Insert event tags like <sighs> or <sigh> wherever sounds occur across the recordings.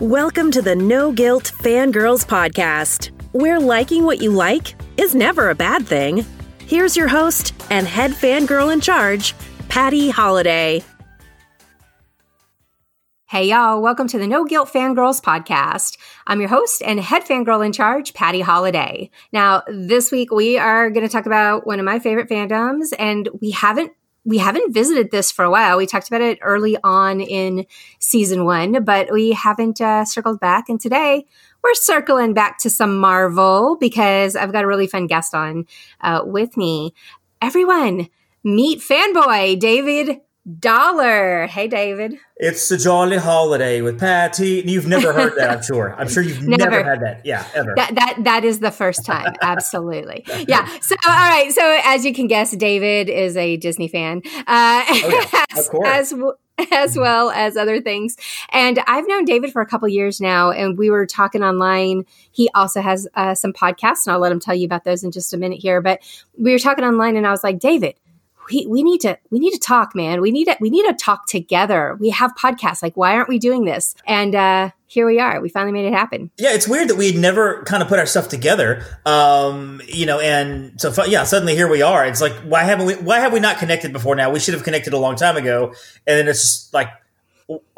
Welcome to the No Guilt Fangirls Podcast, where liking what you like is never a bad thing. Here's your host and head fangirl in charge, Patty Holiday. Hey, y'all, welcome to the No Guilt Fangirls podcast. I'm your host and head fangirl in charge, Patty Holiday. Now, this week we are going to talk about one of my favorite fandoms, and we haven't we haven't visited this for a while. We talked about it early on in season one, but we haven't uh, circled back. And today we're circling back to some Marvel because I've got a really fun guest on uh, with me. Everyone, meet fanboy David Dollar. Hey, David. It's the Jolly Holiday with Patty. You've never heard that, I'm sure. I'm sure you've never. never, had that. Yeah, ever. That, that that is the first time. <laughs> Absolutely. yeah. So, all right. So, as you can guess, David is a Disney fan, uh, oh, yeah. <laughs> as, as, as well as other things. And I've known David for a couple years now, and we were talking online. He also has uh, some podcasts, and I'll let him tell you about those in just a minute here. But we were talking online, and I was like, David we, we need to we need to talk man. We need to we need to talk together. We have podcasts. Like why aren't we doing this? And uh here we are. We finally made it happen. Yeah it's weird that we had never kind of put our stuff together. Um you know and so yeah suddenly here we are. It's like why haven't we why have we not connected before now? We should have connected a long time ago. And then it's just like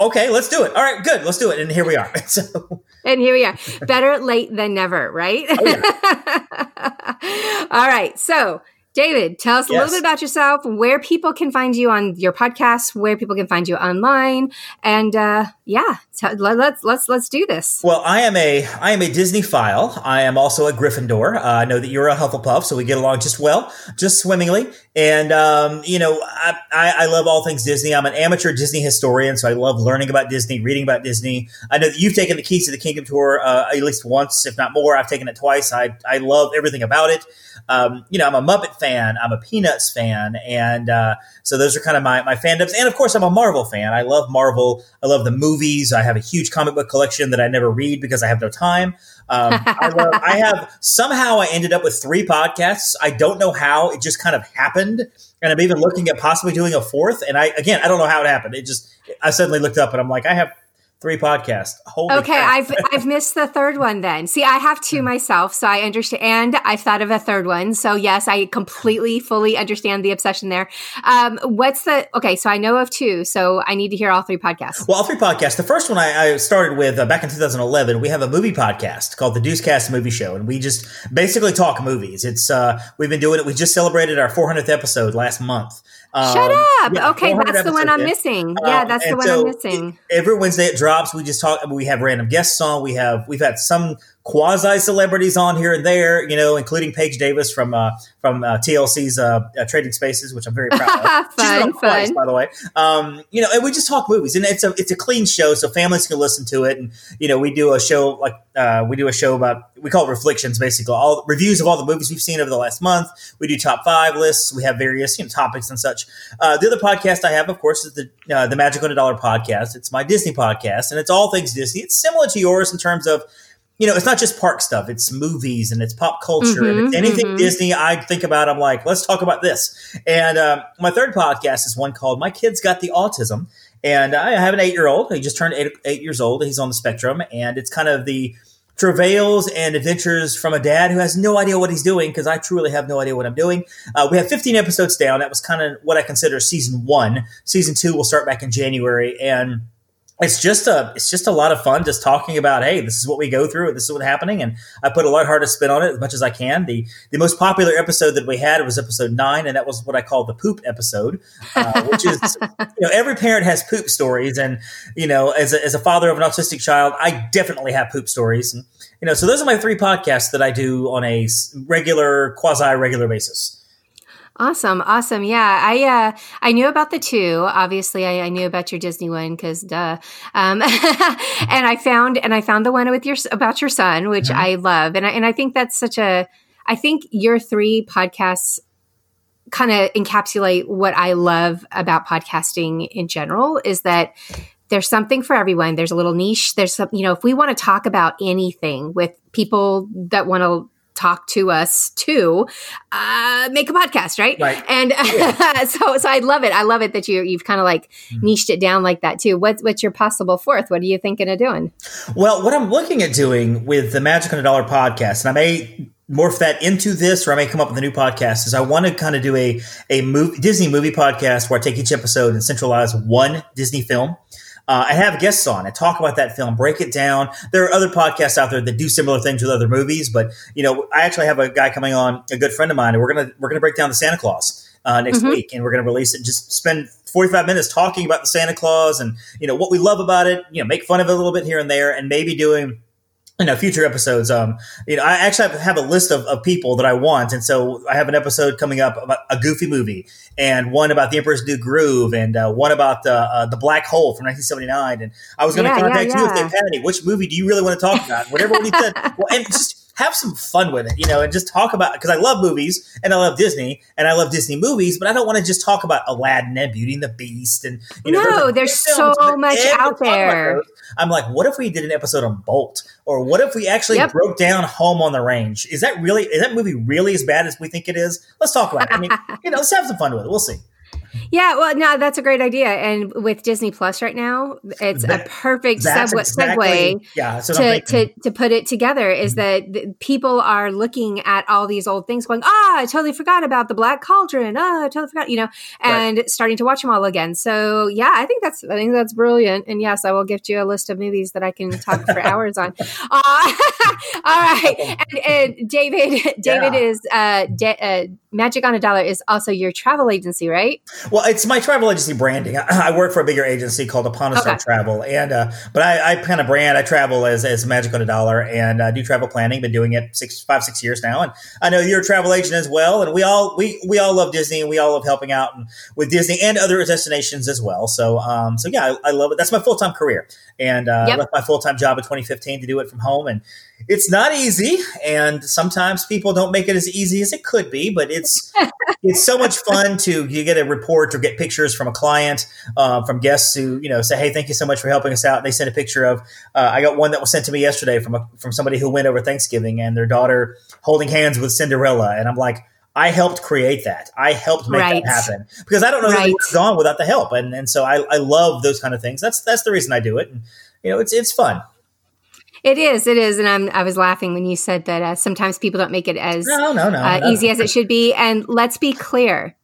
okay let's do it. All right good. Let's do it. And here we are. <laughs> So and here we are. Better late than never right? Oh, yeah. <laughs> all right. So David, tell us yes. a little bit about yourself, where people can find you on your podcast, where people can find you online, and uh, yeah, t- let's let's let's do this. Well, I am a I am a Disneyphile. I am also a Gryffindor. Uh, I know that you're a Hufflepuff, so we get along just well, just swimmingly. And um, you know, I, I, I love all things Disney. I'm an amateur Disney historian, so I love learning about Disney, reading about Disney. I know that you've taken the Keys to the Kingdom tour uh, at least once, if not more. I've taken it twice. I I love everything about it. Um, you know, I'm a Muppet fan. I'm a Peanuts fan, and uh, so those are kind of my my fandoms. And of course, I'm a Marvel fan. I love Marvel. I love the movies. I have a huge comic book collection that I never read because I have no time. Um, I, love, I have somehow I ended up with three podcasts. I don't know how. It just kind of happened, and I'm even looking at possibly doing a fourth. And I again, I don't know how it happened. It just I suddenly looked up and I'm like, I have three podcasts. Holy okay, crap. I've I've <laughs> missed the third one. Then see, I have two hmm. myself, so I understand. And I've thought of a third one. So yes, I completely, fully understand the obsession there. Um, what's the okay? So I know of two. So I need to hear all three podcasts. Well, all three podcasts. The first one I, I started with uh, back in 2011. We have a movie podcast called the Deucecast Movie Show, and we just basically talk movies. It's uh, we've been doing it. We just celebrated our 400th episode last month. Shut um, up. Yeah, okay, that's the one I'm missing. Yeah, um, that's the one so I'm missing. Every Wednesday it drops. We just talk. We have random guests on. We have we've had some quasi celebrities on here and there, you know, including Paige Davis from uh, from uh, TLC's uh, uh, Trading Spaces, which I'm very proud of. <laughs> fun, fun. By the way. Um, you know, and we just talk movies, and it's a it's a clean show, so families can listen to it. And you know, we do a show like uh, we do a show about we call it reflections, basically all reviews of all the movies we've seen over the last month. We do top five lists. We have various you know topics and such. Uh, the other podcast I have, of course, is the the Magic on a Dollar podcast. It's my Disney podcast, and it's all things Disney. It's similar to yours in terms of you know, it's not just park stuff. It's movies and it's pop culture mm-hmm, and it's anything mm-hmm. Disney I think about. I'm like, let's talk about this. And um, my third podcast is one called "My Kids Got the Autism," and I have an eight year old. He just turned eight, eight years old. He's on the spectrum, and it's kind of the travails and adventures from a dad who has no idea what he's doing because I truly have no idea what I'm doing. Uh, we have 15 episodes down. That was kind of what I consider season one. Season two will start back in January, and it's just a it's just a lot of fun just talking about hey this is what we go through this is what's happening and i put a lot harder spin on it as much as i can. The the most popular episode that we had was episode nine and that was what i call the poop episode uh, which is <laughs> you know every parent has poop stories and you know as a, as a father of an autistic child i definitely have poop stories. And you know so those are my three podcasts that i do on a regular quasi regular basis Awesome, awesome. Yeah, I uh, I knew about the two. Obviously, I, I knew about your Disney one because duh. Um, <laughs> and I found and I found the one with your about your son, which mm-hmm. I love, and I and I think that's such a. I think your three podcasts kind of encapsulate what I love about podcasting in general. Is that there's something for everyone. There's a little niche. There's some, you know, if we want to talk about anything with people that want to talk to us to uh, make a podcast, right? Right. And <laughs> Yeah. so, so I love it. I love it that you you've kind of like Mhm. niched it down like that too. What's what's your possible fourth? What are you thinking of doing? Well, what I'm looking at doing with the Magic on a Dollar podcast, and I may morph that into this, or I may come up with a new podcast, is I want to kind of do a a movie, Disney movie podcast where I take each episode and centralize one Disney film. Uh, I have guests on and talk about that film, break it down. There are other podcasts out there that do similar things with other movies, but you know, I actually have a guy coming on, a good friend of mine, and we're gonna we're gonna break down the Santa Claus uh, next Mhm. week, and we're gonna release it. Just spend 45 minutes talking about the Santa Claus and you know what we love about it. You know, make fun of it a little bit here and there, and maybe doing you know future episodes um you know i actually have, have a list of, of people that i want. And so i have an episode coming up about a goofy movie and one about the emperor's new groove and uh, one about the uh, the black hole from 1979 and i was going to Yeah, contact yeah, you and yeah. say patty which movie do you really want to talk about? Whatever one you said. <laughs> Well, and just have some fun with it you know and just talk about because i love movies and i love disney and i love disney movies but i don't want to just talk about aladdin and beauty and the beast and you know No, there's so much out there. I'm like, what if we did an episode on Bolt? Or what if we actually Yep. broke down Home on the Range? Is that really is that movie really as bad as we think it is? Let's talk about it. I mean, <laughs> you know, let's have some fun with it. We'll see. Yeah, well, no, that's a great idea. And with Disney Plus right now, it's a perfect segue, exactly segue yeah. That's what I'm to, to, to put it together is that people are looking at all these old things going, ah, I totally forgot about the Black Cauldron. Ah, I totally forgot, you know, and starting to watch them all again. So yeah, I think that's, I think that's brilliant. And yes, I will gift you a list of movies that I can talk for <laughs> hours on. Uh, <laughs> all right. And, and David, <laughs> David Yeah. is, uh, da- uh, Magic on a Dollar is also your travel agency, right? Well, it's my travel agency branding. I, <clears throat> I work for a bigger agency called Upon Okay. Travel, and uh, but I, I kind of brand. I travel as as Magic on a Dollar, and uh, do travel planning. Been doing it six, five, six years now, and I know you're a travel agent as well. And we all we we all love Disney, and we all love helping out with Disney and other destinations as well. So um, so yeah, I, I love it. That's my full time career, and uh, Yep. I left my full time job in 2015 to do it from home, and it's not easy. And sometimes people don't make it as easy as it could be, but it's <laughs> it's so much fun to you get a report or get pictures from a client uh, from guests who you know say hey thank you so much for helping us out and they sent a picture of uh, i got one that was sent to me yesterday from a, from somebody who went over thanksgiving and their daughter holding hands with cinderella and i'm like i helped create that i helped make Right. that happen because i don't know that Right. it would have gone without the help and and so I, I love those kind of things that's that's the reason i do it and you know it's it's fun It is, it is, and I'm. I was laughing when you said that uh, sometimes people don't make it as no no no, uh, no. easy as it should be. And let's be clear,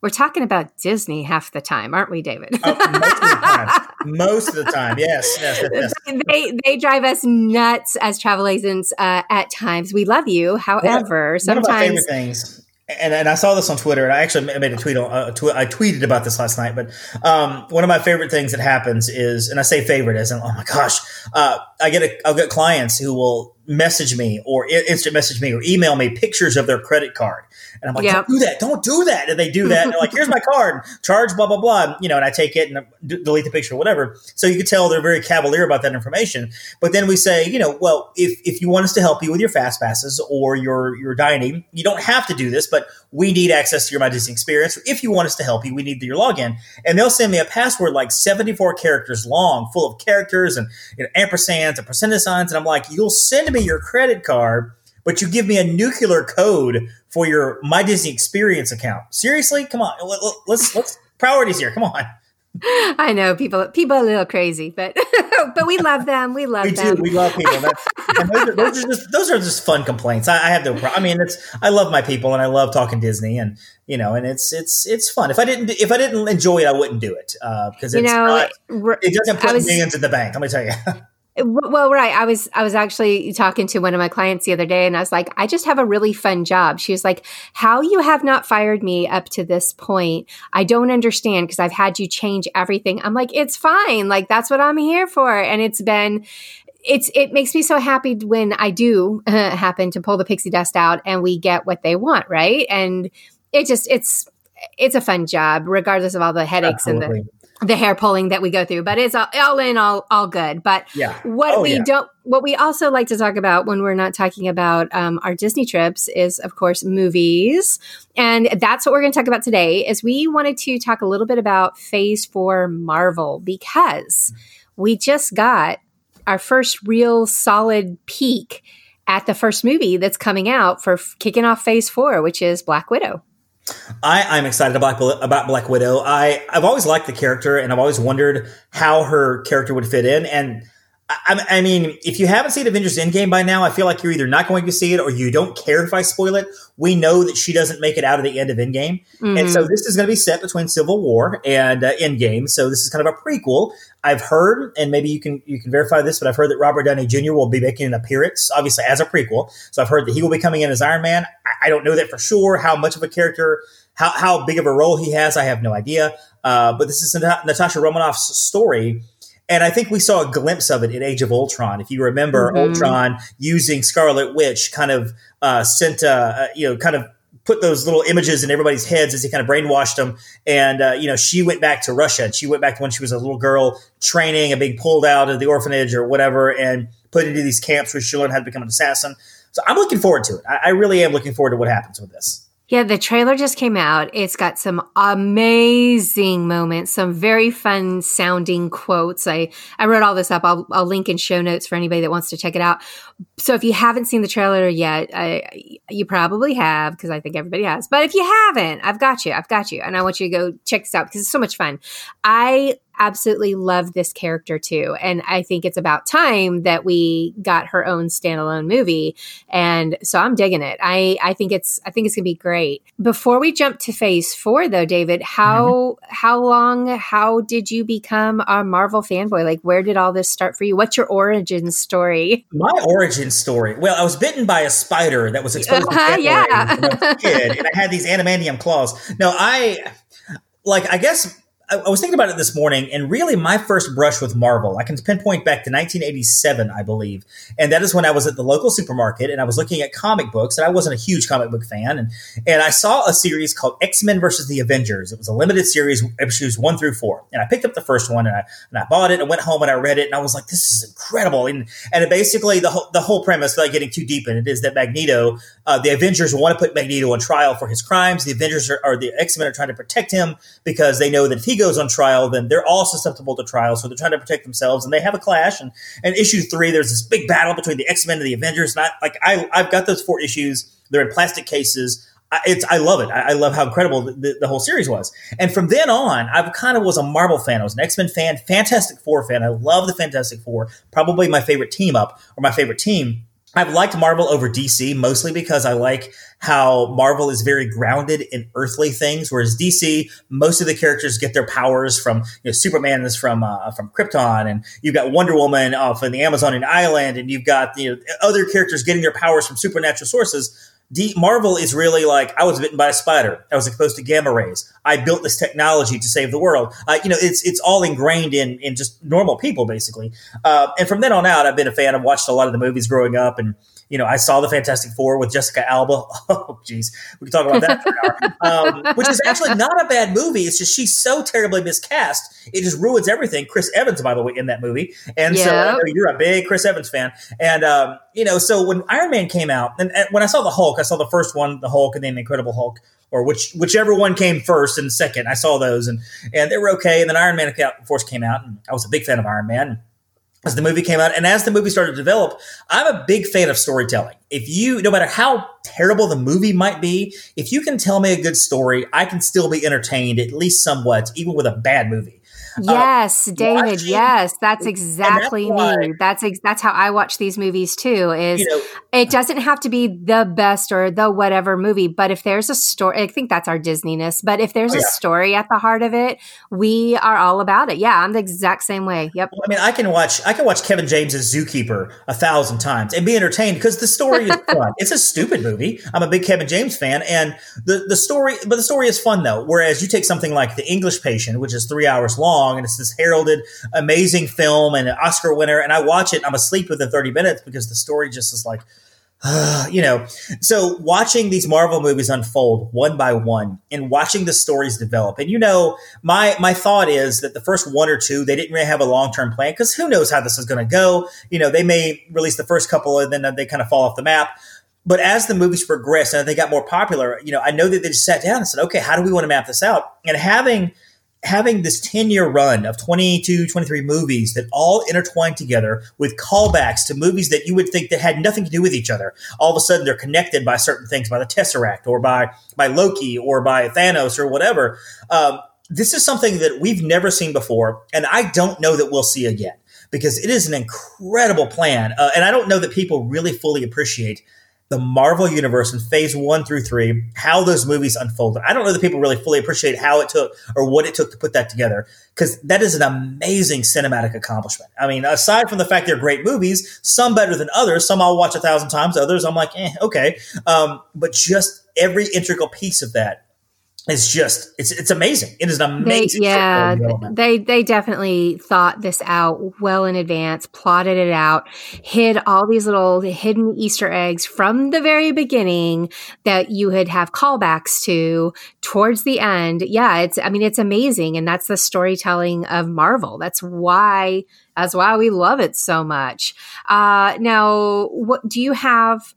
we're talking about Disney half the time, aren't we, David? Uh, most of the time most of the time yes yes, yes, <laughs> they they drive us nuts as travel agents uh, at times. We love you, however, One of my favorite sometimes things, and, and I saw this on Twitter, and I actually made a tweet on. Uh, tw- I tweeted about this last night, but um, one of my favorite things that happens is, and I say favorite as in, oh my gosh, uh, I get a, I'll get clients who will message me or instant message me or email me pictures of their credit card, and I'm like, Yep. don't do that, don't do that, and they do that, and they're like, here's my card, charge blah blah blah, you know, and I take it and d- delete the picture, or whatever. So you can tell they're very cavalier about that information. But then we say, you know, well, if if you want us to help you with your fast passes or your your dining, you don't have to do this, but we need access to your My Disney experience. If you want us to help you, we need your login, and they'll send me a password like seventy four characters long, full of characters and you know, ampersands and percentage signs, and I'm like, you'll send me your credit card. But you give me a nuclear code for your My Disney Experience account. Seriously, come on. Let- let- Let's let's priorities here. Come on. <laughs> I know people people are a little crazy, but <laughs> but we love them. We love <laughs> We them. do. We love people. That's, and those, are, those are just those are just fun complaints. I, I have no. Pro- I mean, it's I love my people and I love talking Disney and you know and it's it's it's fun. If I didn't if I didn't enjoy it, I wouldn't do it uh, because you know, not. It doesn't put was- millions in the bank. Let me tell you. Well, right. I was I was actually talking to one of my clients the other day and I was like, I just have a really fun job. She was like, How you have not fired me up to this point, I don't understand because I've had you change everything. I'm like, it's fine. Like that's what I'm here for. And it's been it's it makes me so happy when I do uh, <laughs> happen to pull the pixie dust out and we get what they want, right? And it just it's it's a fun job, regardless of all the headaches and the Absolutely. The hair pulling that we go through, but it's all, all in all all good. But Yeah. what Oh, we yeah. don't, what we also like to talk about when we're not talking about um, our Disney trips is, of course, movies, and that's what we're going to talk about today. Is we wanted to talk a little bit about Phase Four Marvel because we just got our first real solid peek at the first movie that's coming out for f- kicking off phase four, which is Black Widow. I, am excited about about Black Widow. I I've always liked the character, and I've always wondered how her character would fit in. And I, I, mean, if you haven't seen Avengers Endgame by now, I feel like you're either not going to see it or you don't care if I spoil it. We know that she doesn't make it out of the end of Endgame. Mm-hmm. And so mm-hmm. this is going to be set between Civil War and uh, Endgame. So this is kind of a prequel. I've heard, and maybe you can you can verify this, but I've heard that Robert Downey Jr. will be making an appearance, obviously as a prequel. So I've heard that he will be coming in as Iron Man. I, I don't know that for sure. How much of a character, how how big of a role he has, I have no idea. Uh, but this is Natasha Romanoff's story and I think we saw a glimpse of it in Age of Ultron. If you remember, mm-hmm. Ultron using Scarlet Witch kind of uh, sent, uh, you know, kind of put those little images in everybody's heads as he kind of brainwashed them. And, uh, you know, she went back to Russia and she went back to when she was a little girl training and being pulled out of the orphanage or whatever and put into these camps where she learned how to become an assassin. So I'm looking forward to it. I, I really am looking forward to what happens with this. Yeah, the trailer just came out. It's got some amazing moments, some very fun sounding quotes. I, I wrote all this up. I'll, I'll link in show notes for anybody that wants to check it out. So if you haven't seen the trailer yet, I, you probably have because I think everybody has. But if you haven't, I've got you. I've got you. And I want you to go check this out because it's so much fun. I absolutely love this character too. And I think it's about time that we got her own standalone movie. And so I'm digging it. I, I think it's I think it's gonna be great. Before we jump to phase four though, David, how mm-hmm. how long, how did you become a Marvel fanboy? Like where did all this start for you? What's your origin story? My origin story. Well, I was bitten by a spider that was exposed uh-huh, to <laughs> yeah. when I was a kid, and I had these adamantium claws. No, I like I guess I, was thinking about it this morning, and really my first brush with Marvel, I can pinpoint back to 1987, I believe. And that is when I was at the local supermarket and I was looking at comic books, and I wasn't a huge comic book fan. And, and I saw a series called X Men versus the Avengers. It was a limited series, issues one through four. And I picked up the first one and I, and I bought it and went home and I read it, and I was like, this is incredible. And, and basically, the whole, the whole premise, without getting too deep in it, is that Magneto, uh, the Avengers want to put Magneto on trial for his crimes. The Avengers are, or the X Men are trying to protect him because they know that if he goes on trial, then they're all susceptible to trial. So they're trying to protect themselves, and they have a clash. And, and issue three, there's this big battle between the X Men and the Avengers. And I, like I, I've got those four issues. They're in plastic cases. I, it's I love it. I, I love how incredible the, the, the, whole series was. And from then on, I kind of was a Marvel fan. I was an X Men fan, Fantastic Four fan. I love the Fantastic Four. Probably my favorite team up or my favorite team. I've liked Marvel over DC mostly because I like how Marvel is very grounded in earthly things, whereas DC, most of the characters get their powers from you know, Superman is from uh, from Krypton, and you've got Wonder Woman off in the Amazonian island, and you've got you know other characters getting their powers from supernatural sources. D- Marvel is really like I was bitten by a spider. I was exposed to gamma rays. I built this technology to save the world. Uh, you know, it's it's all ingrained in in just normal people basically. Uh, and from then on out, I've been a fan. I've watched a lot of the movies growing up, and you know, I saw the Fantastic Four with Jessica Alba. <laughs> Oh, geez, we can talk about that for an hour. Um, which is actually not a bad movie. It's just she's so terribly miscast. It just ruins everything. Chris Evans, by the way, in that movie, and yep. so you're a big Chris Evans fan. And um, you know, so when Iron Man came out, and, and, when I saw the Hulk, I saw the first one, the Hulk, and then the Incredible Hulk, or which whichever one came first and second. I saw those, and and they were okay. And then Iron Man Force came out, and I was a big fan of Iron Man as the movie came out and as the movie started to develop, I'm a big fan of storytelling. If you, no matter how terrible the movie might be, if you can tell me a good story, I can still be entertained at least somewhat, even with a bad movie. Uh, yes, uh, David. Watching, yes, that's exactly that's why, me. That's ex- that's how I watch these movies too. Is you know, it doesn't have to be the best or the whatever movie, but if there's a story, I think that's our Disneyness. But if there's oh, yeah. a story at the heart of it, we are all about it. Yeah, I'm the exact same way. Yep. Well, I mean, I can watch I can watch Kevin James's Zookeeper a thousand times and be entertained because the story is <laughs> fun. it's a stupid movie. I'm a big Kevin James fan, and the the story, but the story is fun though. Whereas you take something like The English Patient, which is three hours long, and it's this heralded amazing film and an Oscar winner, and I watch it, I'm asleep within 30 minutes because the story just is like <sighs> you know, so watching these Marvel movies unfold one by one and watching the stories develop. And you know, my my thought is that the first one or two, they didn't really have a long term plan because who knows how this is going to go. You know, they may release the first couple and then they kind of fall off the map. But as the movies progressed and they got more popular, you know, I know that they just sat down and said, okay, how do we want to map this out? And having having this 10 year run of 22, 23 movies that all intertwine together with callbacks to movies that you would think that had nothing to do with each other. All of a sudden they're connected by certain things, by the Tesseract or by, by Loki or by Thanos or whatever. Um, this is something that we've never seen before, and I don't know that we'll see again because it is an incredible plan. Uh, and I don't know that people really fully appreciate the Marvel Universe in phase one through three, how those movies unfolded. I don't know that people really fully appreciate how it took or what it took to put that together because that is an amazing cinematic accomplishment. I mean, aside from the fact they're great movies, some better than others, some I'll watch a thousand times, others I'm like, eh, okay. Um, but just every integral piece of that it's just it's it's amazing. It is an amazing. They, yeah, they they definitely thought this out well in advance, plotted it out, hid all these little hidden Easter eggs from the very beginning that you would have callbacks to towards the end. Yeah, it's I mean it's amazing, and that's the storytelling of Marvel. That's why that's why we love it so much. Uh, now, what do you have?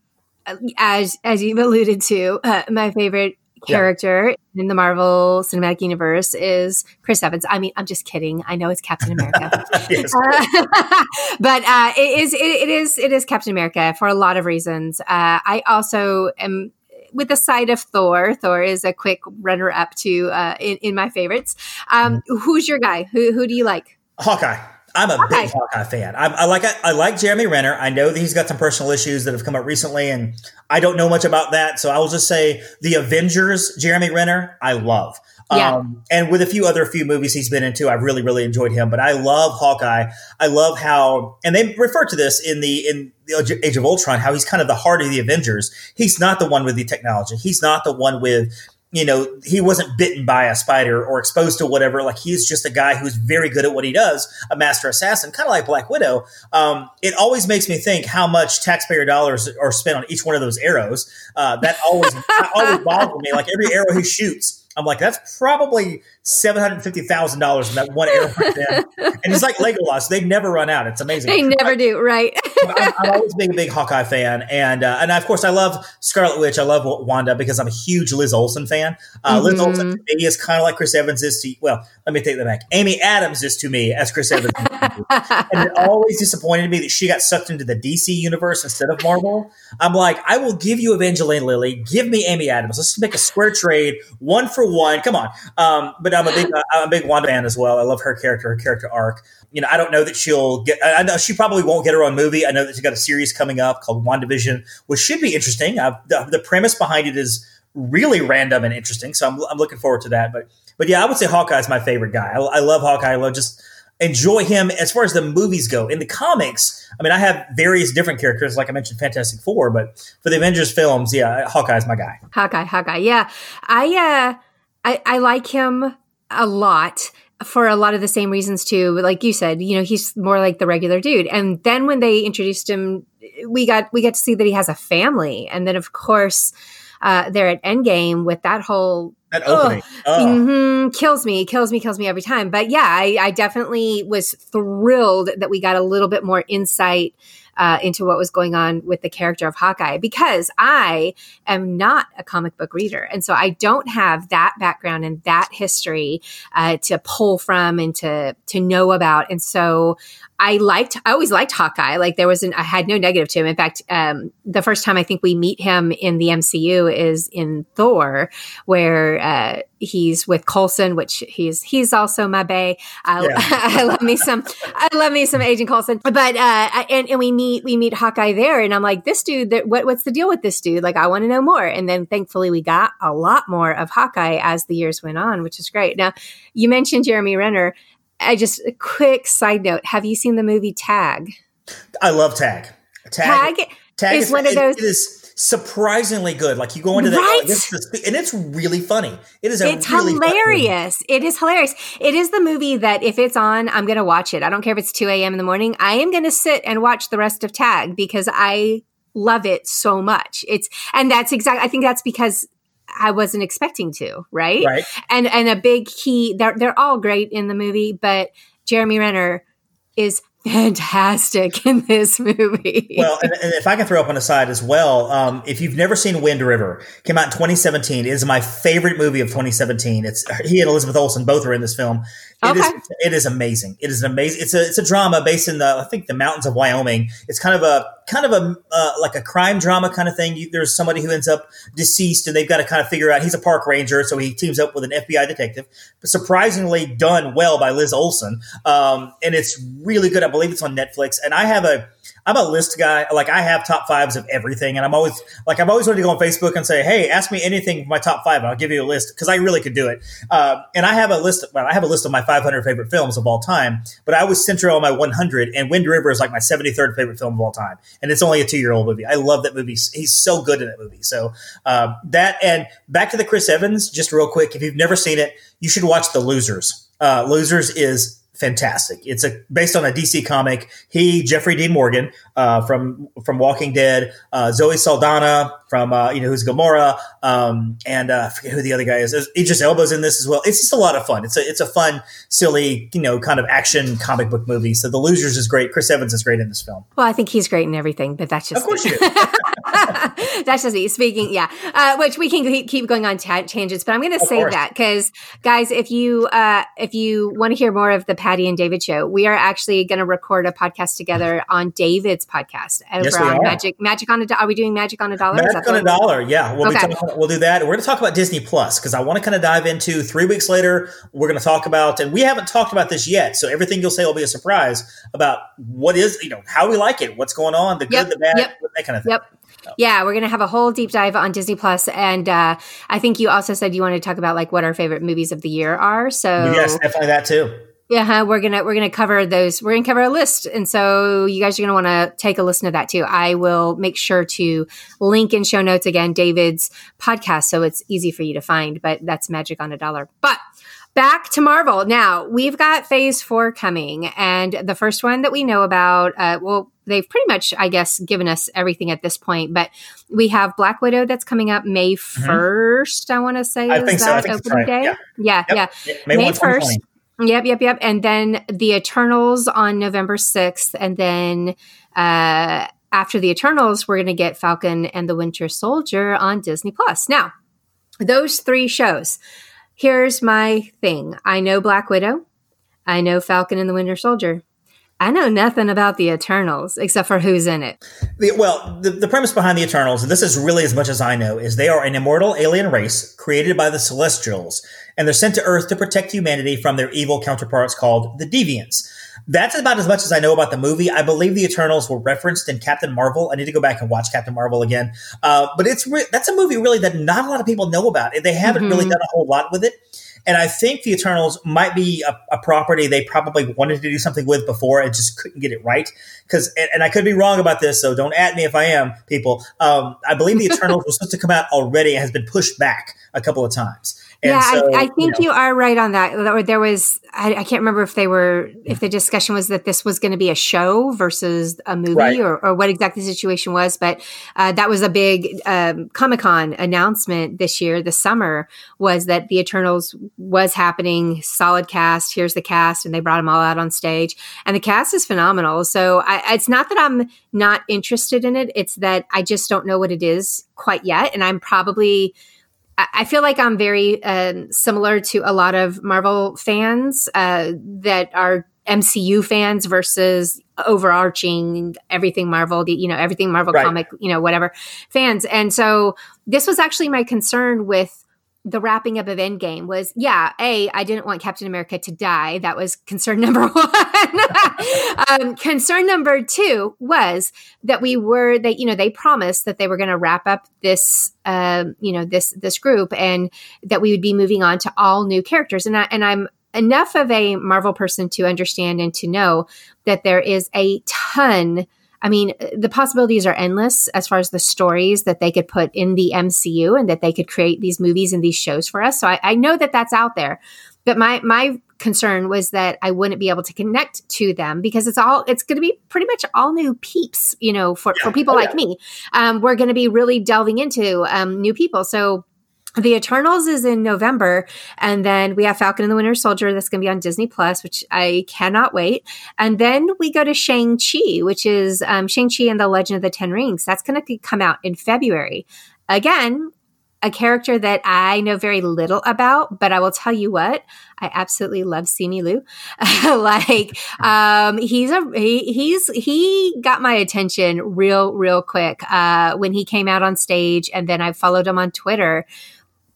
As as you've alluded to, uh, my favorite character yeah. in the Marvel Cinematic Universe is Chris Evans. I mean, I'm just kidding. I know it's Captain America, <laughs> uh, <laughs> but uh, it is it, it is it is Captain America for a lot of reasons. Uh, I also am with the side of Thor. Thor is a quick runner up to uh, in, in, my favorites. Um, mm-hmm. Who's your guy? Who who do you like? Hawkeye. I'm a okay. big Hawkeye fan. I, I like I, like Jeremy Renner. I know that he's got some personal issues that have come up recently, and I don't know much about that. So I will just say the Avengers, Jeremy Renner, I love. Yeah. Um, and with a few other few movies he's been into, I've really, really enjoyed him. But I love Hawkeye. I love how, and they refer to this in the in the Age of Ultron, how he's kind of the heart of the Avengers. He's not the one with the technology. He's not the one with you know, he wasn't bitten by a spider or exposed to whatever. Like he's just a guy who's very good at what he does, a master assassin, kind of like Black Widow. Um, it always makes me think how much taxpayer dollars are spent on each one of those arrows. Uh, that always, always bothers me. Like every arrow he shoots, I'm like, that's probably seven hundred fifty thousand dollars in that one airplane. <laughs> and it's like Legolas; they never run out. It's amazing. They never I, do, right? I'm, I'm, always been a big Hawkeye fan, and uh, and of course I love Scarlet Witch. I love Wanda because I'm a huge Liz Olsen fan. Uh, mm-hmm. Liz Olsen to me is kind of like Chris Evans is to well. Let me take that back. Amy Adams is to me as Chris Evans, <laughs> and it always disappointed me that she got sucked into the DC universe instead of Marvel. I'm like, I will give you Evangeline Lilly, give me Amy Adams. Let's make a square trade, one for one. Come on. Um, but I'm a big, I'm a big Wanda fan as well. I love her character, her character arc. You know, I don't know that she'll get. I know she probably won't get her own movie. I know that she's got a series coming up called WandaVision, which should be interesting. Uh, the, the premise behind it is really random and interesting, so I'm, I'm looking forward to that. But but yeah, I would say Hawkeye is my favorite guy. I, I love Hawkeye. I love just enjoy him as far as the movies go. In the comics, I mean, I have various different characters, like I mentioned, Fantastic Four, but for the Avengers films, yeah, Hawkeye is my guy. Hawkeye, Hawkeye, yeah. I uh, I, I like him a lot for a lot of the same reasons too. Like you said, you know, he's more like the regular dude. And then when they introduced him, we got we got to see that he has a family. And then of course, uh, they're at Endgame with that whole that opening oh. mm-hmm, kills me, kills me, kills me every time. But yeah, I, I definitely was thrilled that we got a little bit more insight uh, into what was going on with the character of Hawkeye because I am not a comic book reader. And so I don't have that background and that history uh, to pull from and to, to know about. And so I liked, I always liked Hawkeye. Like there was an, I had no negative to him. In fact, um, the first time I think we meet him in the MCU is in Thor, where uh, he's with Coulson, which he's he's also my bay. I, yeah. <laughs> I love me some, I love me some Agent Coulson. But uh, and and we meet we meet Hawkeye there, and I'm like, this dude, what what's the deal with this dude? Like, I want to know more. And then thankfully, we got a lot more of Hawkeye as the years went on, which is great. Now, you mentioned Jeremy Renner. I just a quick side note. Have you seen the movie Tag? I love Tag. Tag, Tag, Tag is, is, one of those. It is surprisingly good. Like you go into right? that, and it's really funny. It is. it's really hilarious. It is hilarious. It is the movie that if it's on, I'm going to watch it. I don't care if it's 2 a.m. in the morning. I am going to sit and watch the rest of Tag because I love it so much. It's and that's exactly. I think that's because I wasn't expecting to, right? Right. And and a big key they're they're all great in the movie, but Jeremy Renner is fantastic <laughs> in this movie. Well, and, and, if I can throw up on the side as well, um, if you've never seen Wind River, came out in 2017. It is my favorite movie of 2017. It's he and Elizabeth Olsen both are in this film. It okay. is, it is amazing. It is an amazing. It's a it's a drama based in the I think the mountains of Wyoming. It's kind of a kind of a uh, like a crime drama kind of thing. You, there's somebody who ends up deceased, and they've got to kind of figure out. He's a park ranger, so he teams up with an FBI detective. But surprisingly done well by Liz Olsen, um, and it's really good. I believe it's on Netflix, and I have a I'm a list guy. Like I have top fives of everything, and I'm always like I've always wanted to go on Facebook and say, "Hey, ask me anything my top five, and I'll give you a list," because I really could do it. Uh, and I have a list. Well, I have a list of my 500 favorite films of all time, but I always center on my 100. And Wind River is like my 73rd favorite film of all time, and it's only a two year old movie. I love that movie. He's so good in that movie. So uh, that and back to the Chris Evans. Just real quick, if you've never seen it, you should watch The Losers. Uh, Losers is fantastic. It's a based on a DC comic. He, Jeffrey Dean Morgan, uh, from from Walking Dead, uh, Zoe Saldana from uh, you know who's Gamora, um, and uh, I forget who the other guy is. Idris Elba's in this as well. It's just a lot of fun. It's a it's a fun, silly, you know, kind of action comic book movie. So The Losers is great. Chris Evans is great in this film. Well, I think he's great in everything, but that's just of course you. <laughs> that's just me speaking. Yeah, uh, which we can keep going on t- tangents, but I'm going to say course. that because guys, if you uh, if you want to hear more of the Patty and David show, we are actually going to record a podcast together on David's podcast over yes, on Magic Magic on a. Are we doing Magic on a Dollar? Magic on a Dollar. Yeah, we'll okay. talking, we'll do that. We're going to talk about Disney Plus because I want to kind of dive into three weeks later. We're going to talk about, and we haven't talked about this yet, so everything you'll say will be a surprise about what is you know how we like it, what's going on, the yep, good, the bad, yep, that kind of thing. Yep. Yeah, we're gonna have a whole deep dive on Disney Plus, and uh, I think you also said you wanted to talk about like what our favorite movies of the year are. So yes, definitely that too. Yeah, we're gonna we're gonna cover those. We're gonna cover a list, and so you guys are gonna want to take a listen to that too. I will make sure to link in show notes again David's podcast, so it's easy for you to find. But that's Magic on a Dollar. But back to Marvel. Now we've got Phase Four coming, and the first one that we know about, uh, well, they've pretty much, I guess, given us everything at this point. But we have Black Widow that's coming up May 1st mm-hmm. I want to say I is that so. opening right. day. Yeah, yeah, yep. yeah. May first. Yep, yep, yep. And then the Eternals on November 6th. And then uh, after the Eternals, we're going to get Falcon and the Winter Soldier on Disney Plus. Now, those three shows. Here's my thing I know Black Widow, I know Falcon and the Winter Soldier. I know nothing about the Eternals except for who's in it. The, well, the, the premise behind the Eternals, and this is really as much as I know, is they are an immortal alien race created by the Celestials, and they're sent to Earth to protect humanity from their evil counterparts called the Deviants. That's about as much as I know about the movie. I believe the Eternals were referenced in Captain Marvel. I need to go back and watch Captain Marvel again. Uh, but it's re- that's a movie really that not a lot of people know about. They haven't mm-hmm. really done a whole lot with it. And I think the Eternals might be a, a, property they probably wanted to do something with before and just couldn't get it right. Because, and, and, I could be wrong about this, so don't at me if I am, people. Um, I believe the <laughs> Eternals was supposed to come out already and has been pushed back a couple of times. Yeah, so, I, I, think you, know, you, are right on that. Or there was, I, I, can't remember if they were, if the discussion was that this was going to be a show versus a movie, right. or, or, what exactly the situation was. But uh, that was a big um, Comic Con announcement this year, this summer, was that the Eternals was happening. Solid cast. Here's the cast, and they brought them all out on stage, and the cast is phenomenal. So I, it's not that I'm not interested in it; it's that I just don't know what it is quite yet, and I'm probably I feel like I'm very um, similar to a lot of Marvel fans uh, that are MCU fans versus overarching everything Marvel, you know, everything Marvel right. comic, you know, whatever fans. And so this was actually my concern with the wrapping up of Endgame was, yeah, A, I didn't want Captain America to die. That was concern <laughs> number one. <laughs> um, concern number two was that we were, that, you know, they promised that they were going to wrap up this, uh, you know, this, this group and that we would be moving on to all new characters. And I, and I'm enough of a Marvel person to understand and to know that there is a ton I mean, the possibilities are endless as far as the stories that they could put in the MCU and that they could create these movies and these shows for us. So I, I know that that's out there. But my my concern was that I wouldn't be able to connect to them because it's all it's going to be pretty much all new peeps, you know, for, yeah. for people oh, like yeah. me. Um, we're going to be really delving into um, new people. So the Eternals is in November, and then we have Falcon and the Winter Soldier that's going to be on Disney Plus, which I cannot wait. And then we go to Shang Chi, which is um, Shang Chi and the Legend of the Ten Rings. That's going to come out in February. Again, a character that I know very little about, but I will tell you what, I absolutely love Simu Liu. <laughs> like, um, he's a, he, he's, he got my attention real, real quick, uh, when he came out on stage and then I followed him on Twitter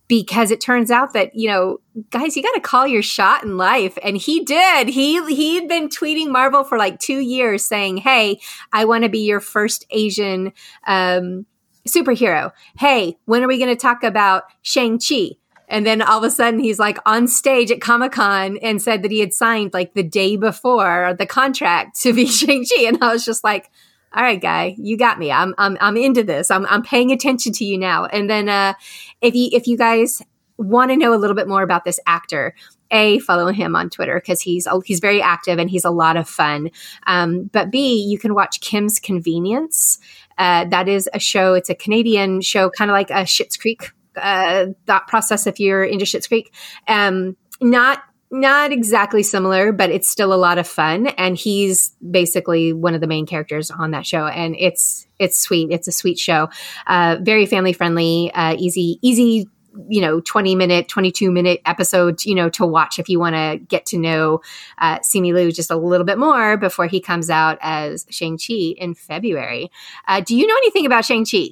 because it turns out that you know guys you got to call your shot in life. And he did. He he'd been tweeting marvel for like two years saying hey i want to be your first asian um, superhero. Hey when are we going to talk about shang-chi? And then all of a sudden he's like on stage at Comic Con and said that he had signed like the day before the contract to be <laughs> Shang-Chi. And I was just like, all right, guy, you got me. I'm I'm I'm into this. I'm I'm paying attention to you now. And then uh, if you if you guys want to know a little bit more about this actor, a follow him on Twitter because he's he's very active and he's a lot of fun. Um, but B, you can watch Kim's Convenience. Uh, that is a show. It's a Canadian show, kind of like a Schitt's Creek uh, thought process. If you're into Schitt's Creek, um, not not exactly similar, but it's still a lot of fun. And he's basically one of the main characters on that show, and it's it's sweet. It's a sweet show, uh, very family friendly, uh, easy easy. You know, twenty minute, twenty two minute episode. You know, to watch if you want to get to know uh, Simu Liu just a little bit more before he comes out as Shang Chi in February. Uh, do you know anything about Shang Chi?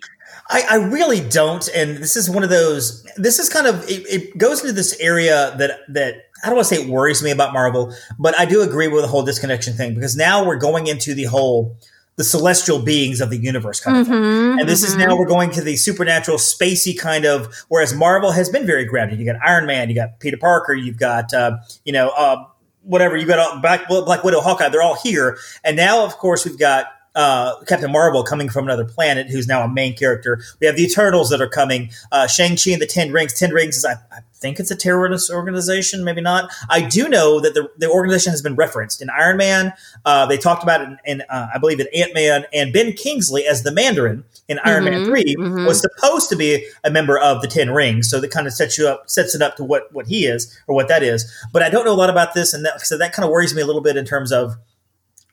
I, I, really don't, and this is one of those. This is kind of it, it goes into this area that that I don't want to say it worries me about Marvel, but I do agree with the whole disconnection thing because now we're going into the whole the celestial beings of the universe kind of mm-hmm, thing. And this mm-hmm. is now we're going to the supernatural, spacey kind of. Whereas Marvel has been very grounded. You got Iron Man, you got Peter Parker, you've got uh, you know uh, whatever. You got uh, Black Black Widow, Hawkeye. They're all here, and now of course we've got uh, Captain Marvel coming from another planet, who's now a main character. We have the Eternals that are coming. Uh, Shang Chi and the Ten Rings. Ten Rings is, I, I, think, it's a terrorist organization, maybe not. I do know that the, the organization has been referenced in Iron Man. Uh, they talked about it in, in uh, I believe, in Ant Man, and Ben Kingsley as the Mandarin in Iron mm-hmm, Man 3 mm-hmm. was supposed to be a member of the Ten Rings. So that kind of sets you up, sets it up to what what he is or what that is. But I don't know a lot about this, and that, so that kind of worries me a little bit in terms of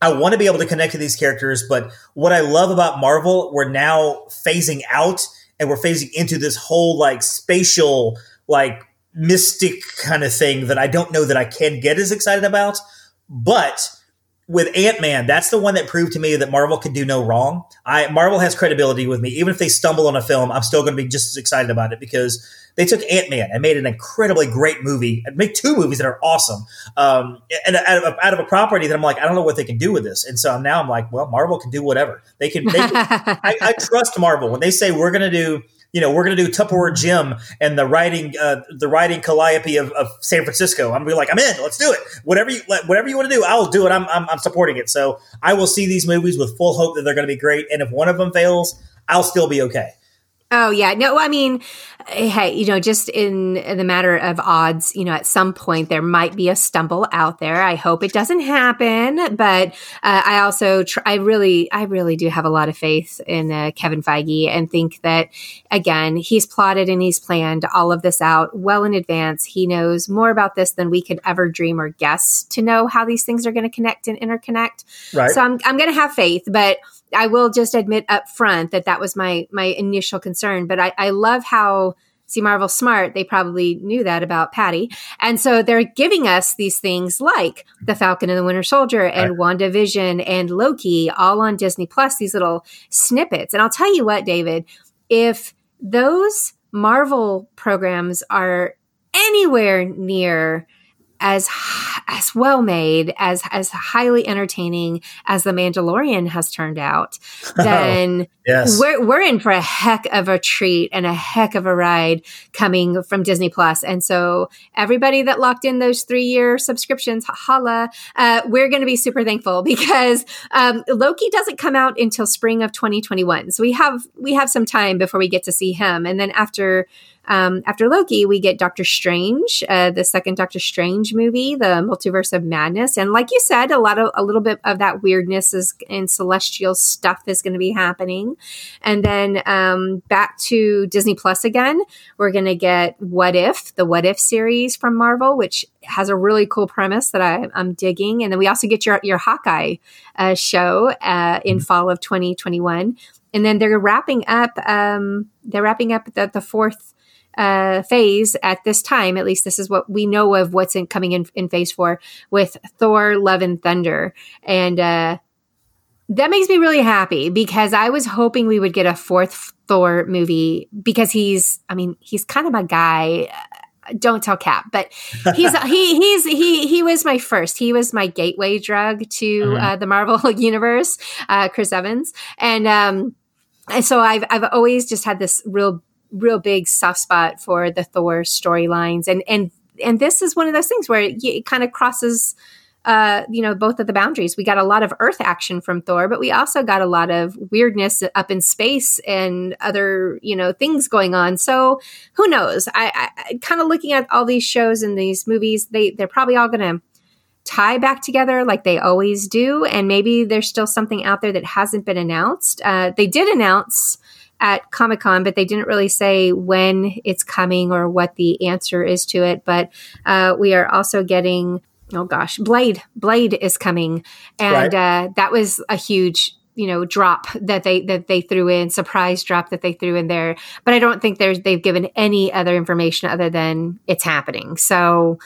I want to be able to connect to these characters, but what I love about Marvel, we're now phasing out and we're phasing into this whole like spatial, like mystic kind of thing that I don't know that I can get as excited about. But with Ant Man, that's the one that proved to me that Marvel can do no wrong. I Marvel has credibility with me. Even if they stumble on a film, I'm still going to be just as excited about it because they took Ant Man and made an incredibly great movie and make two movies that are awesome. Um, and out of, out of, a property that I'm like, I don't know what they can do with this. And so now I'm like, well, Marvel can do whatever they can. They can <laughs> I, I trust Marvel when they say we're going to do you know, we're going to do Tupperware Jim and the writing, uh, the writing calliope of, of San Francisco. I'm be like, I'm in. Let's do it. Whatever you, whatever you want to do, I'll do it. I'm, I'm, I'm supporting it. So I will see these movies with full hope that they're going to be great. And if one of them fails, I'll still be okay. Oh yeah, no, I mean, hey, you know, just in the matter of odds, you know, at some point there might be a stumble out there. I hope it doesn't happen, but uh, I also, tr- I really, I really do have a lot of faith in uh, Kevin Feige and think that again, he's plotted and he's planned all of this out well in advance. He knows more about this than we could ever dream or guess to know how these things are going to connect and interconnect. Right. So I'm, I'm going to have faith, but I will just admit up front that that was my my initial concern. But I, I love how see Marvel smart. They probably knew that about Patty, and so they're giving us these things like the Falcon and the Winter Soldier and right. WandaVision and Loki, all on Disney Plus. These little snippets, and I'll tell you what, David, if those Marvel programs are anywhere near as as well made as as highly entertaining as the Mandalorian has turned out, <laughs> then oh, yes. we're we're in for a heck of a treat and a heck of a ride coming from Disney Plus. And so everybody that locked in those three year subscriptions, holla, uh, we're going to be super thankful <laughs> because um, Loki doesn't come out until spring of 2021. So we have we have some time before we get to see him, and then after um, after Loki, we get Doctor Strange, uh, the second Doctor Strange movie, the Multiverse of Madness, and like you said, a lot of a little bit of that weirdness is and celestial stuff is going to be happening, and then um, back to Disney Plus again. We're going to get What If, the What If series from Marvel, which has a really cool premise that I, am digging, and then we also get your your Hawkeye uh, show uh, in mm-hmm. fall of 2021, and then they're wrapping up. Um, they're wrapping up the, the fourth uh, phase at this time. At least this is what we know of what's in, coming in, in phase four with Thor: Love and Thunder, and uh, that makes me really happy because I was hoping we would get a fourth Thor movie because he's, I mean, he's kind of my guy. Don't tell Cap, but he's <laughs> he he's he he was my first. He was my gateway drug to mm-hmm. uh, the Marvel <laughs> universe, uh, Chris Evans, and um, and so I've I've always just had this real real big soft spot for the Thor storylines, and and and this is one of those things where it, it kind of crosses. Uh, you know, both of the boundaries. We got a lot of Earth action from Thor, but we also got a lot of weirdness up in space and other, you know, things going on. So who knows? I, I kind of looking at all these shows and these movies, they they're probably all going to tie back together like they always do, and maybe there's still something out there that hasn't been announced. Uh, they did announce at Comic Con, but they didn't really say when it's coming or what the answer is to it. But uh, we are also getting, oh gosh, Blade. Blade is coming, and right. uh, that was a huge you know drop that they that they threw in surprise drop that they threw in there but i don't think there's they've given any other information other than it's happening so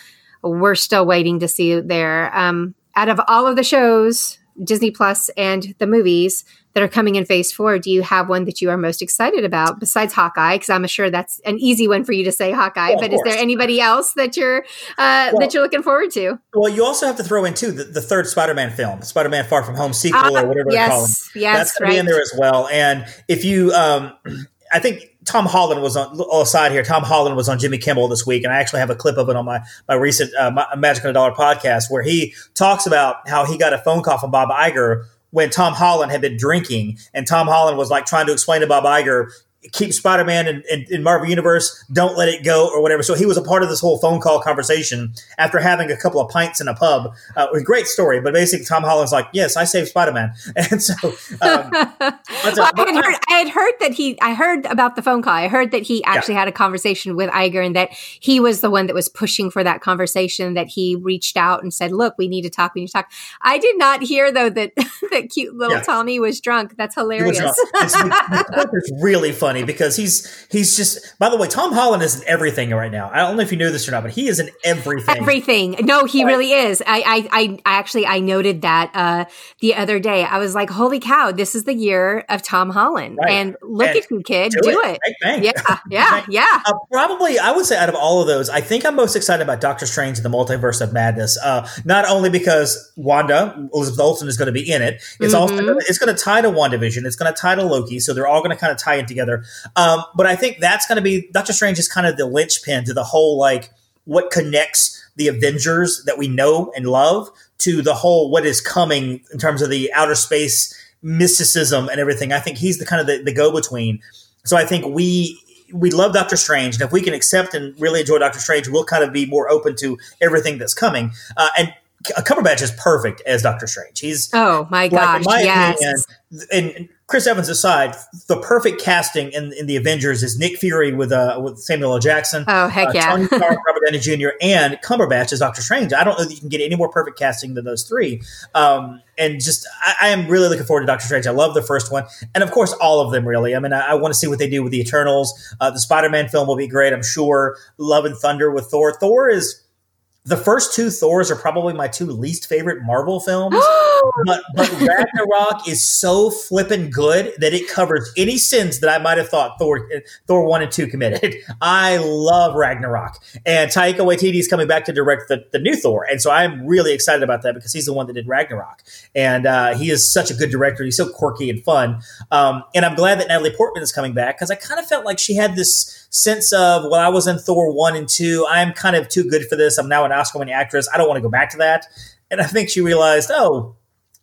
we're still waiting to see there um out of all of the shows disney plus and the movies that are coming in phase four, do you have one that you are most excited about besides Hawkeye? Because I'm sure that's an easy one for you to say Hawkeye. Well, but is there anybody else that you're uh, well, that you're looking forward to? Well, you also have to throw in too the, the third Spider-Man film, Spider-Man Far From Home sequel uh, or whatever yes, they call it. Yes, that's going right. to be in there as well. And if you, um, <clears throat> I think Tom Holland was on aside here. Tom Holland was on Jimmy Kimmel this week, and I actually have a clip of it on my my recent uh, Magic on a Dollar podcast where he talks about how he got a phone call from Bob Iger when Tom Holland had been drinking, and Tom Holland was like trying to explain to Bob Iger, keep Spider-Man in, in, in, Marvel Universe, don't let it go or whatever. So he was a part of this whole phone call conversation after having a couple of pints in a pub. Uh, a great story, but basically Tom Holland's like, yes, I saved Spider-Man. <laughs> And so, um, <laughs> well, I, had <laughs> heard, I, had heard, that he, I heard about the phone call. I heard that he actually yeah. had a conversation with Iger and that he was the one that was pushing for that conversation, that he reached out and said, look, we need to talk, we need to talk. I did not hear though that that cute little yeah. Tommy was drunk. That's hilarious. It's, it's really funny funny because he's he's just. By the way, Tom Holland is in everything right now. I don't know if you knew this or not, but he is in everything. Everything. No, he really is. I, I, I actually I noted that uh, the other day. I was like, "Holy cow! This is the year of Tom Holland." Right. And look and at you, kid. Do, do it. it. Yeah, yeah, yeah. Uh, probably, I would say out of all of those, I think I'm most excited about Doctor Strange and the Multiverse of Madness. Uh, not only because Wanda Elizabeth Olsen is going to be in it, it's mm-hmm. also it's going to tie to WandaVision. It's going to tie to Loki, so they're all going to kind of tie in together. Um, but I think that's going to be Doctor Strange is kind of the linchpin to the whole like what connects the Avengers that we know and love to the whole what is coming in terms of the outer space mysticism and everything. I think he's the kind of the, the go between. So I think we we love Doctor Strange, and if we can accept and really enjoy Doctor Strange, we'll kind of be more open to everything that's coming. Uh, and Cumberbatch is perfect as Doctor Strange. He's oh my gosh, my yes. Opinion, and Chris Evans aside, the perfect casting in, in the Avengers is Nick Fury with uh, with Samuel L. Jackson. Oh heck uh, yeah, Tony <laughs> Stark, Robert Downey Jr. and Cumberbatch as Doctor Strange. I don't know that you can get any more perfect casting than those three. Um, and just I, I, am really looking forward to Doctor Strange. I love the first one, and of course all of them. Really, I mean, I, I want to see what they do with the Eternals. Uh, the Spider Man film will be great, I'm sure. Love and Thunder with Thor. Thor is the first two Thors are probably my two least favorite Marvel films, <gasps> but, but Ragnarok is so flippin' good that it covers any sins that I might have thought Thor Thor one and two committed. <laughs> I love Ragnarok, and Taika Waititi is coming back to direct the, the new Thor, and so I'm really excited about that because he's the one that did Ragnarok, and uh, he is such a good director. He's so quirky and fun, um, and I'm glad that Natalie Portman is coming back because I kind of felt like she had this sense of, well, I was in Thor 1 and 2. I'm kind of too good for this. I'm now an Oscar winning actress. I don't want to go back to that. And I think she realized, oh,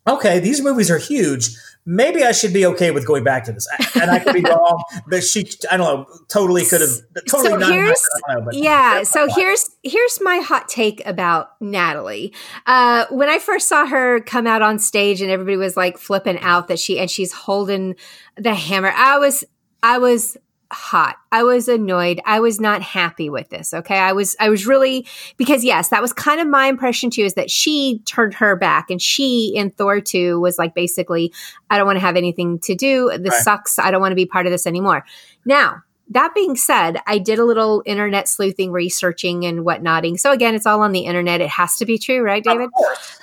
okay, these movies are huge, maybe I should be okay with going back to this. And I could be <laughs> wrong, but she, I don't know, totally could have totally so here's, know, yeah. So here's here's my hot take about Natalie. Uh, when I first saw her come out on stage and everybody was like flipping out that she and she's holding the hammer, I was I was hot. I was annoyed. I was not happy with this. Okay. I was, I was really, because yes, that was kind of my impression too, is that she turned her back and she in Thor 2 was like, basically, I don't want to have anything to do. This right. sucks. I don't want to be part of this anymore. Now, that being said, I did a little internet sleuthing, researching, and whatnotting. So again, it's all on the internet. It has to be true, right, David?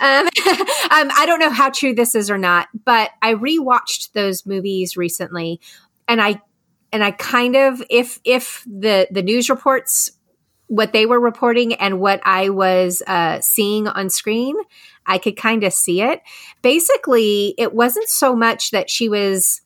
Um, <laughs> um, I don't know how true this is or not, but I rewatched those movies recently, and I and I kind of if if the the news reports what they were reporting and what I was uh, seeing on screen, I could kind of see it. Basically, it wasn't so much that she was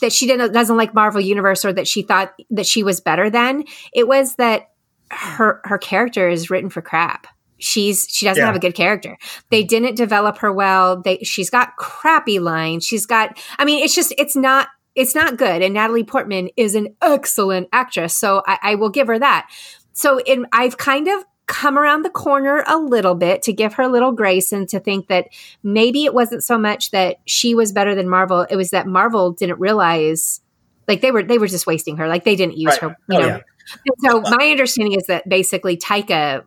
that she didn't doesn't like Marvel Universe or that she thought that she was better than. It was that her her character is written for crap. She's she doesn't yeah. have a good character. They didn't develop her well. They she's got crappy lines. She's got I mean it's just it's not it's not good. And Natalie Portman is an excellent actress. So I, I will give her that. So in, I've kind of come around the corner a little bit to give her a little grace and to think that maybe it wasn't so much that she was better than Marvel. It was that Marvel didn't realize like they were, they were just wasting her. Like they didn't use right. her. Oh, you oh, know? Yeah. so my understanding is that basically Taika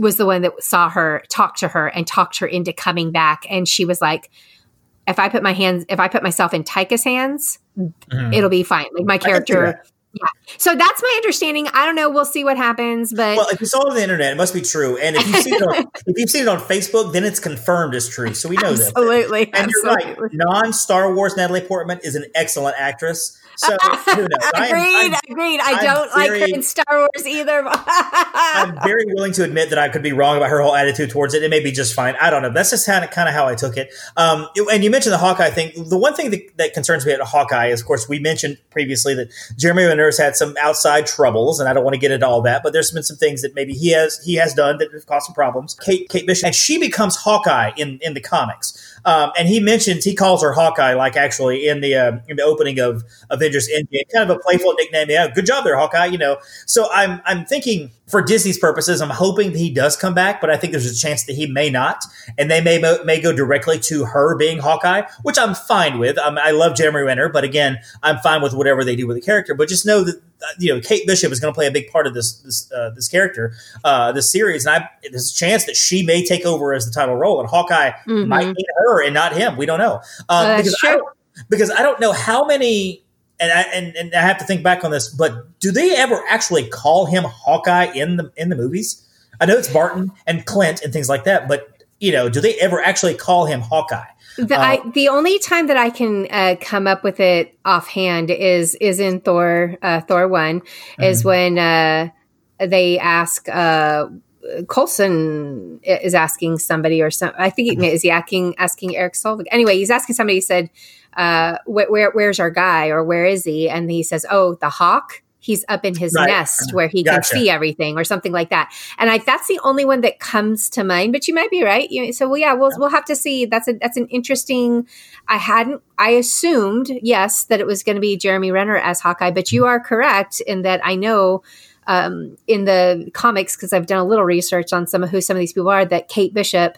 was the one that saw her, talked to her and talked her into coming back. And she was like, if I put my hands, if I put myself in Taika's hands, mm-hmm. it'll be fine. Like my character. Yeah. So that's my understanding. I don't know. We'll see what happens. But well, if you saw it on the internet, it must be true. And if you see it on <laughs> if you've seen it on Facebook, then it's confirmed as true. So we know absolutely, that. Absolutely. And absolutely. you're right. Non Star Wars Natalie Portman is an excellent actress. So who knows? <laughs> agreed, I'm, agreed. I don't very, like her in Star Wars either. <laughs> I'm very willing to admit that I could be wrong about her whole attitude towards it. It may be just fine. I don't know. That's just kind of, kind of how I took it. Um, and you mentioned the Hawkeye thing. The one thing that, that concerns me about Hawkeye is, of course, we mentioned previously that Jeremy Renner's had some outside troubles, and I don't want to get into all that, but there's been some things that maybe he has he has done that have caused some problems. Kate Kate Bishop, and she becomes Hawkeye in in the comics. Um, and he mentions he calls her Hawkeye, like actually in the uh, in the opening of Avengers Endgame, kind of a playful nickname. Yeah, good job there, Hawkeye. You know, so I'm I'm thinking for Disney's purposes, I'm hoping he does come back, but I think there's a chance that he may not, and they may may go directly to her being Hawkeye, which I'm fine with. Um, I love Jeremy Renner, but again, I'm fine with whatever they do with the character. But just know that uh, you know Kate Bishop is going to play a big part of this this uh, this character, uh, this series, and I, there's a chance that she may take over as the title role, and Hawkeye mm-hmm. might be her and not him. We don't know um, because, I don't, because I don't know how many. And I, and, and I have to think back on this, but do they ever actually call him Hawkeye in the in the movies? I know it's Barton and Clint and things like that, but you know, do they ever actually call him Hawkeye? The, uh, I, the only time that I can uh, come up with it offhand is is in Thor uh, Thor one mm-hmm. is when uh, they ask uh, Coulson is asking somebody or some I think he, is he asking asking Erik Selvig anyway he's asking somebody he said uh, where, where where's our guy or where is he? And he says oh the hawk he's up in his right. nest where he gotcha. can see everything or something like that. And I, that's the only one that comes to mind, but you might be right. You, so well, yeah, we'll, we'll have to see. That's a, that's an interesting, I hadn't, I assumed, yes, that it was going to be Jeremy Renner as Hawkeye, but you are correct in that I know um, in the comics, because I've done a little research on some of who some of these people are, that Kate Bishop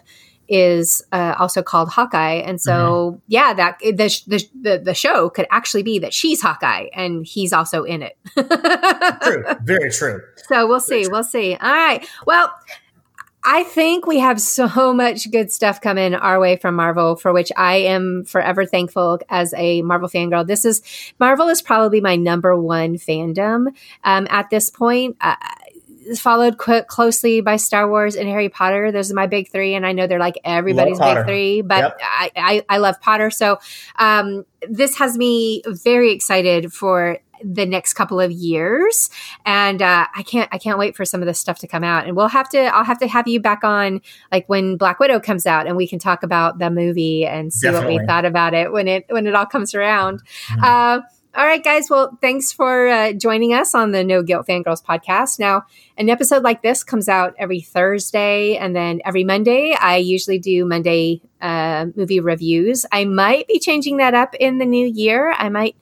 is uh, also called Hawkeye, and so mm-hmm. yeah, that the, the, the the show could actually be that she's Hawkeye and he's also in it. <laughs> true, very true. So we'll see, we'll see. All right, well. I think we have so much good stuff coming our way from Marvel, for which I am forever thankful as a Marvel fangirl. This is Marvel is probably my number one fandom um, at this point. Uh, followed qu- closely by Star Wars and Harry Potter. Those are my big three, and I know they're like everybody's big three, but yep. I, I, I love Potter. So um, this has me very excited for the next couple of years and uh, i can't i can't wait for some of this stuff to come out and we'll have to i'll have to have you back on like when black widow comes out and we can talk about the movie and see Definitely. what we thought about it when it when it all comes around mm-hmm. uh, All right, guys. Well, thanks for uh, joining us on the No Guilt Fangirls podcast. Now, an episode like this comes out every Thursday and then every Monday. I usually do Monday uh, movie reviews. I might be changing that up in the new year. I might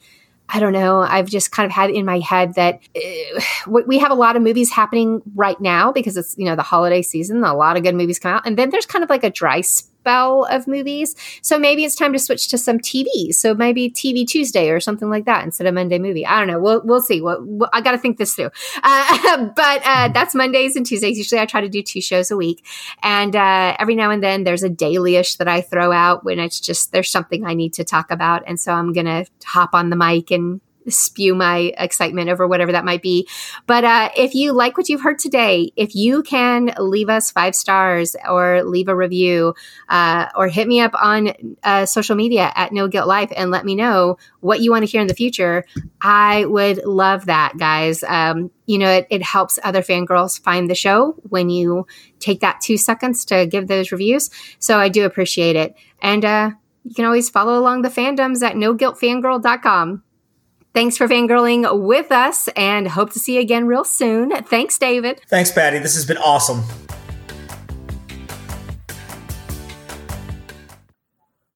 I don't know. I've just kind of had in my head that uh, we have a lot of movies happening right now because it's, you know, the holiday season. A lot of good movies come out. And then there's kind of like a dry spell of movies. So maybe it's time to switch to some TV. So maybe TV Tuesday or something like that instead of Monday movie. I don't know. We'll, we'll see. We'll, we'll, I got to think this through. Uh, <laughs> but uh, that's Mondays and Tuesdays. Usually I try to do two shows a week. And uh, every now and then there's a dailyish that I throw out when it's just there's something I need to talk about. And so I'm going to hop on the mic and spew my excitement over whatever that might be. But uh, if you like what you've heard today, if you can leave us five stars or leave a review uh, or hit me up on uh, social media at No Guilt Life and let me know what you want to hear in the future, I would love that, guys. Um, you know, it, it helps other fangirls find the show when you take that two seconds to give those reviews. So I do appreciate it. And uh, you can always follow along the fandoms at noguiltfangirl.com. Thanks for fangirling with us and hope to see you again real soon. Thanks, David. Thanks, Patty. This has been awesome.